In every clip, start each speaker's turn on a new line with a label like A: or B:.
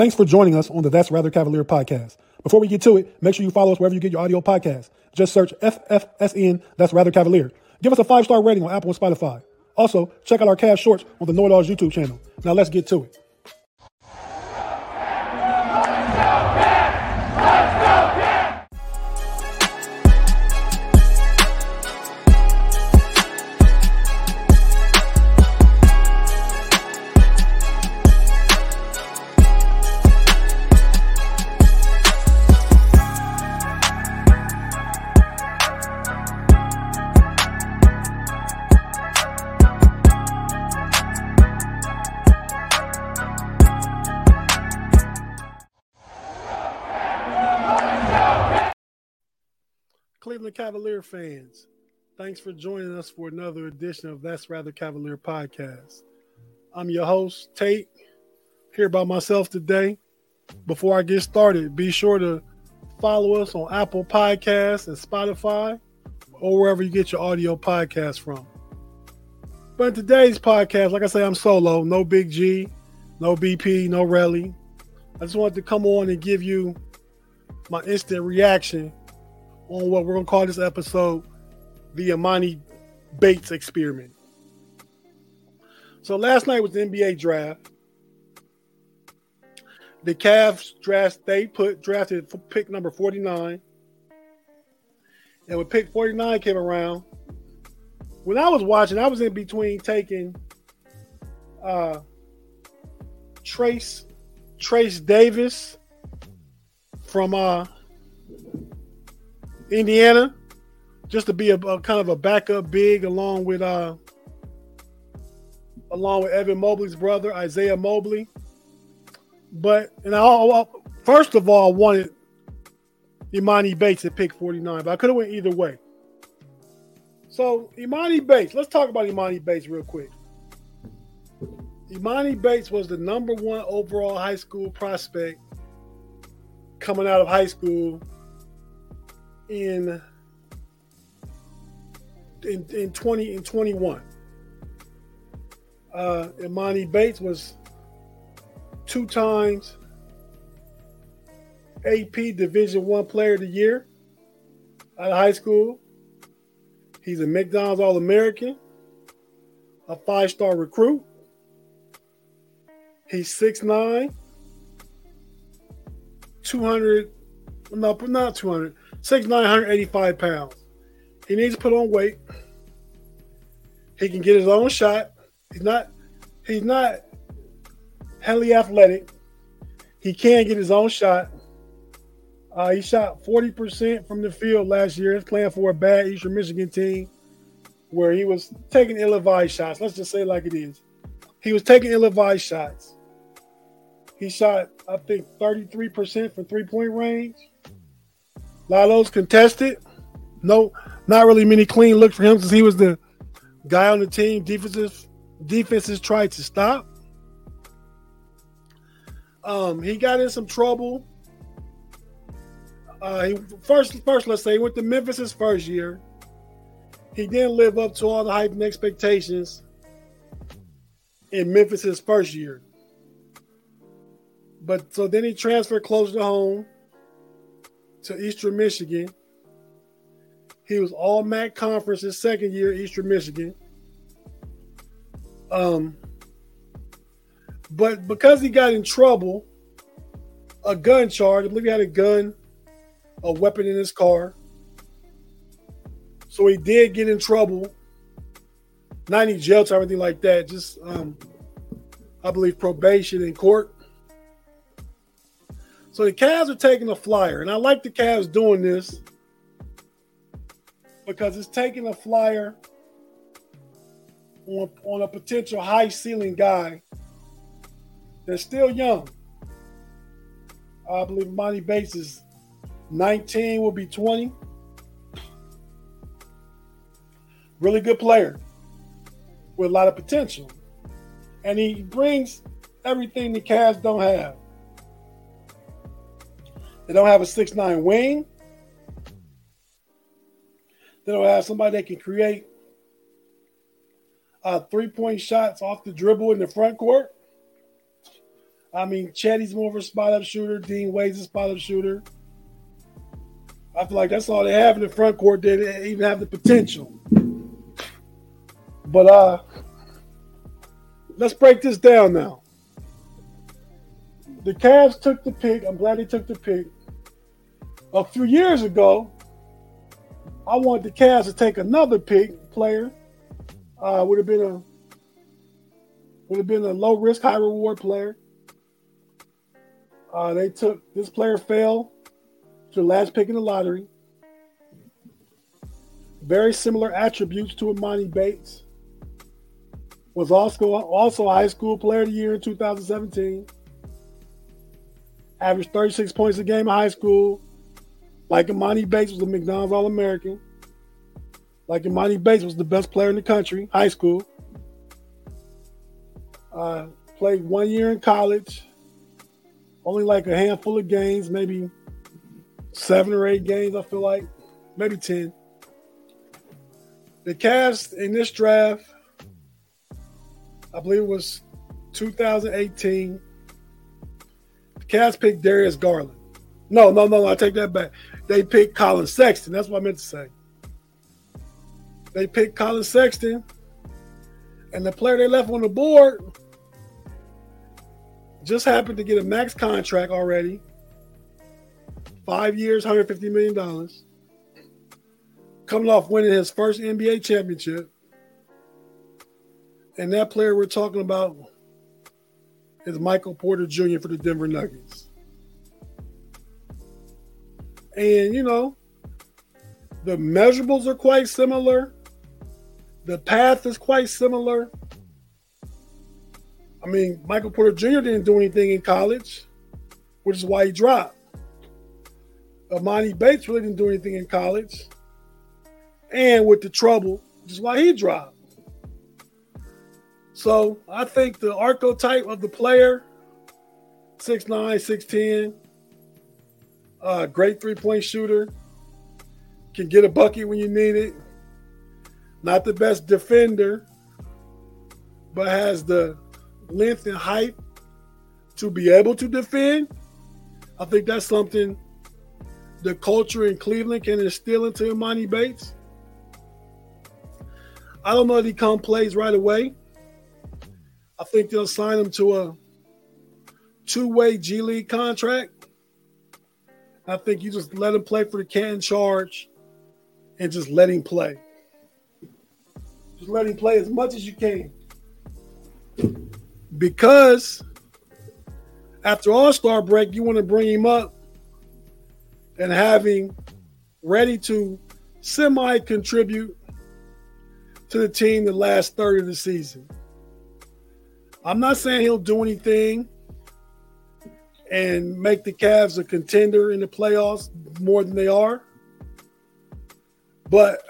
A: Thanks for joining us on the That's Rather Cavalier podcast. Before we get to it, make sure you follow us wherever you get your audio podcast. Just search FFSN, That's Rather Cavalier. Give us a five star rating on Apple and Spotify. Also, check out our cast shorts on the Know It Alls YouTube channel. Now let's get to it. Cleveland Cavalier fans, thanks for joining us for another edition of That's Rather Cavalier podcast. I'm your host, Tate, here by myself today. Before I get started, be sure to follow us on Apple Podcasts and Spotify or wherever you get your audio podcast from. But in today's podcast, like I say, I'm solo, no Big G, no BP, no Relly. I just wanted to come on and give you my instant reaction on what we're to call this episode the Emoni Bates experiment. So last night was the NBA draft. The Cavs draft they put drafted pick number 49. And when pick 49 came around, when I was watching, I was in between taking uh Trayce Trayce Davis from uh Indiana, just to be a, a, kind of a backup big along with uh along with Evan Mobley's brother Isaiah Mobley. But and I first of all I wanted Emoni Bates at pick 49, but I could have went either way. So Emoni Bates, let's talk about Emoni Bates real quick. Emoni Bates was the number one overall high school prospect coming out of high school in in, in 20 in 21. Uh, Emoni Bates was two times AP Division One Player of the Year out of high school. He's a McDonald's All American, a five star recruit. He's 6'9, 200, no, not 200, Six nine hundred eighty five pounds. He needs to put on weight. He can get his own shot. He's not he's not hella athletic. He can get his own shot. Uh, he shot 40% from the field last year. He's playing for a bad Eastern Michigan team where he was taking ill-advised shots. Let's just say like it is. He was taking ill-advised shots. He shot, I think, 33% from three-point range. Those contested. No, not really many clean looks for him since he was the guy on the team. Defenses defenses tried to stop. Um, he got in some trouble. Uh, he first, first let's say, he went to Memphis his first year. He didn't live up to all the hype and expectations in Memphis his first year. But so then he transferred closer to home to Eastern Michigan. He was all MAC conference his second year, Eastern Michigan. Um, but because he got in trouble, a gun charge, I believe he had a gun, a weapon in his car. So he did get in trouble. Not any jail time or anything like that, just um, I believe probation in court. So the Cavs are taking a flyer, and I like the Cavs doing this because it's taking a flyer on, on a potential high ceiling guy that's still young. I believe Emoni Bates is 19, will be 20. Really good player with a lot of potential. And he brings everything the Cavs don't have. They don't have a six nine wing. They don't have somebody that can create uh, three point shots off the dribble in the front court. I mean, Cedi's more of a spot up shooter. Dean Wade's a spot up shooter. I feel like that's all they have in the front court. They didn't even have the potential. But uh, let's break this down now. The Cavs took the pick. I'm glad they took the pick. A few years ago, I wanted the Cavs to take another pick player. Uh, would have been a would have been a low risk, high reward player. Uh, they took this player fell to the last pick in the lottery. Very similar attributes to Emoni Bates. Was also also high school player of the year in 2017. Averaged 36 points a game in high school. Like Emoni Bates was a McDonald's All American. Like Emoni Bates was the best player in the country, high school. Uh, played one year in college. Only like a handful of games, maybe seven or eight games, I feel like. Maybe 10. The Cavs in this draft, I believe it was 2018. The Cavs picked Darius Garland. No, no, no, I take that back. They picked Collin Sexton. That's what I meant to say. They picked Collin Sexton, and the player they left on the board just happened to get a max contract already. Five years, $150 million. Coming off winning his first NBA championship. And that player we're talking about is Michael Porter Jr. for the Denver Nuggets. And, you know, the measurables are quite similar. The path is quite similar. I mean, Michael Porter Jr. didn't do anything in college, which is why he dropped. Emoni Bates really didn't do anything in college. And with the trouble, which is why he dropped. So I think the archetype of the player, 6'9, 6'10, uh, great three-point shooter, can get a bucket when you need it. Not the best defender, but has the length and height to be able to defend. I think that's something the culture in Cleveland can instill into Emoni Bates. I don't know if he come plays right away. I think they'll sign him to a two-way G League contract. I think you just let him play for the Canton Charge and just let him play. Just let him play as much as you can because after All Star break, you want to bring him up and having ready to semi contribute to the team the last third of the season. I'm not saying he'll do anything and make the Cavs a contender in the playoffs more than they are. But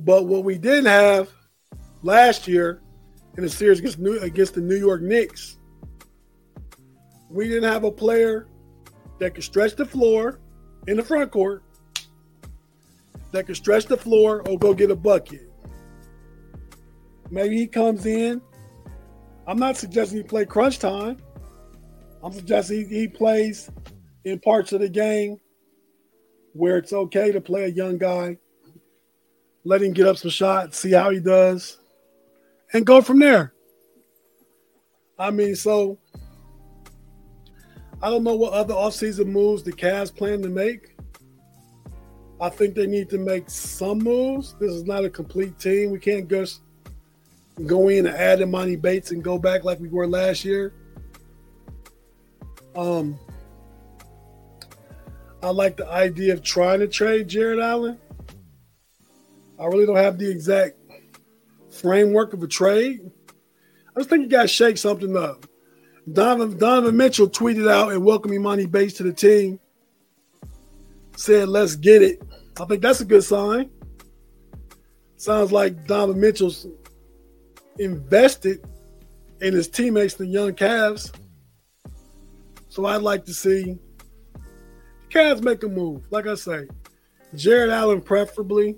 A: But what we didn't have last year in the series against, New, against the New York Knicks, we didn't have a player that could stretch the floor in the front court, that could stretch the floor or go get a bucket. Maybe he comes in. I'm not suggesting he play crunch time. I'm suggesting he, he plays in parts of the game where it's okay to play a young guy let him get up some shots, see how he does, and go from there. I mean, so I don't know what other offseason moves the Cavs plan to make. I think they need to make some moves. This is not a complete team. We can't just go in and add Emoni Bates and go back like we were last year. Um, I like the idea of trying to trade Jarrett Allen. I really don't have the exact framework of a trade. I just think you to shake something up. Donovan, Donovan Mitchell tweeted out and welcomed Emoni Bates to the team. Said, let's get it. I think that's a good sign. Sounds like Donovan Mitchell's invested in his teammates, the young Cavs. So I'd like to see the Cavs make a move. Like I say, Jarrett Allen preferably.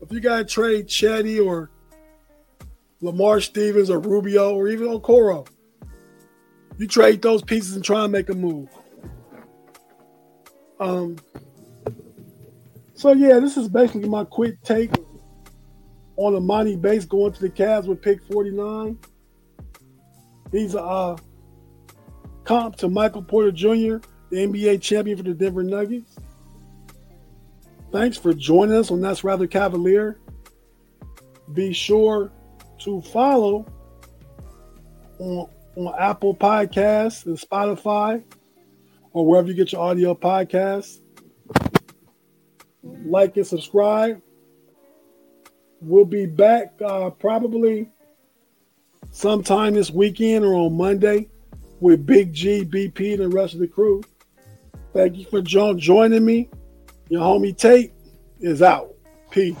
A: If you got to trade Cedi or Lamar Stevens or Rubio or even Okoro. You trade those pieces and try and make a move. Um, so yeah, this is basically my quick take on Emoni Bates going to the Cavs with pick 49. He's a uh, comp to Michael Porter Jr., the NBA champion for the Denver Nuggets. Thanks for joining us on That's Rather Cavalier. Be sure to follow on, on Apple Podcasts and Spotify or wherever you get your audio podcasts. Like and subscribe. We'll be back uh, probably sometime this weekend or on Monday with Big G, BP, and the rest of the crew. Thank you for jo- joining me. Your homie Tate is out. Peace.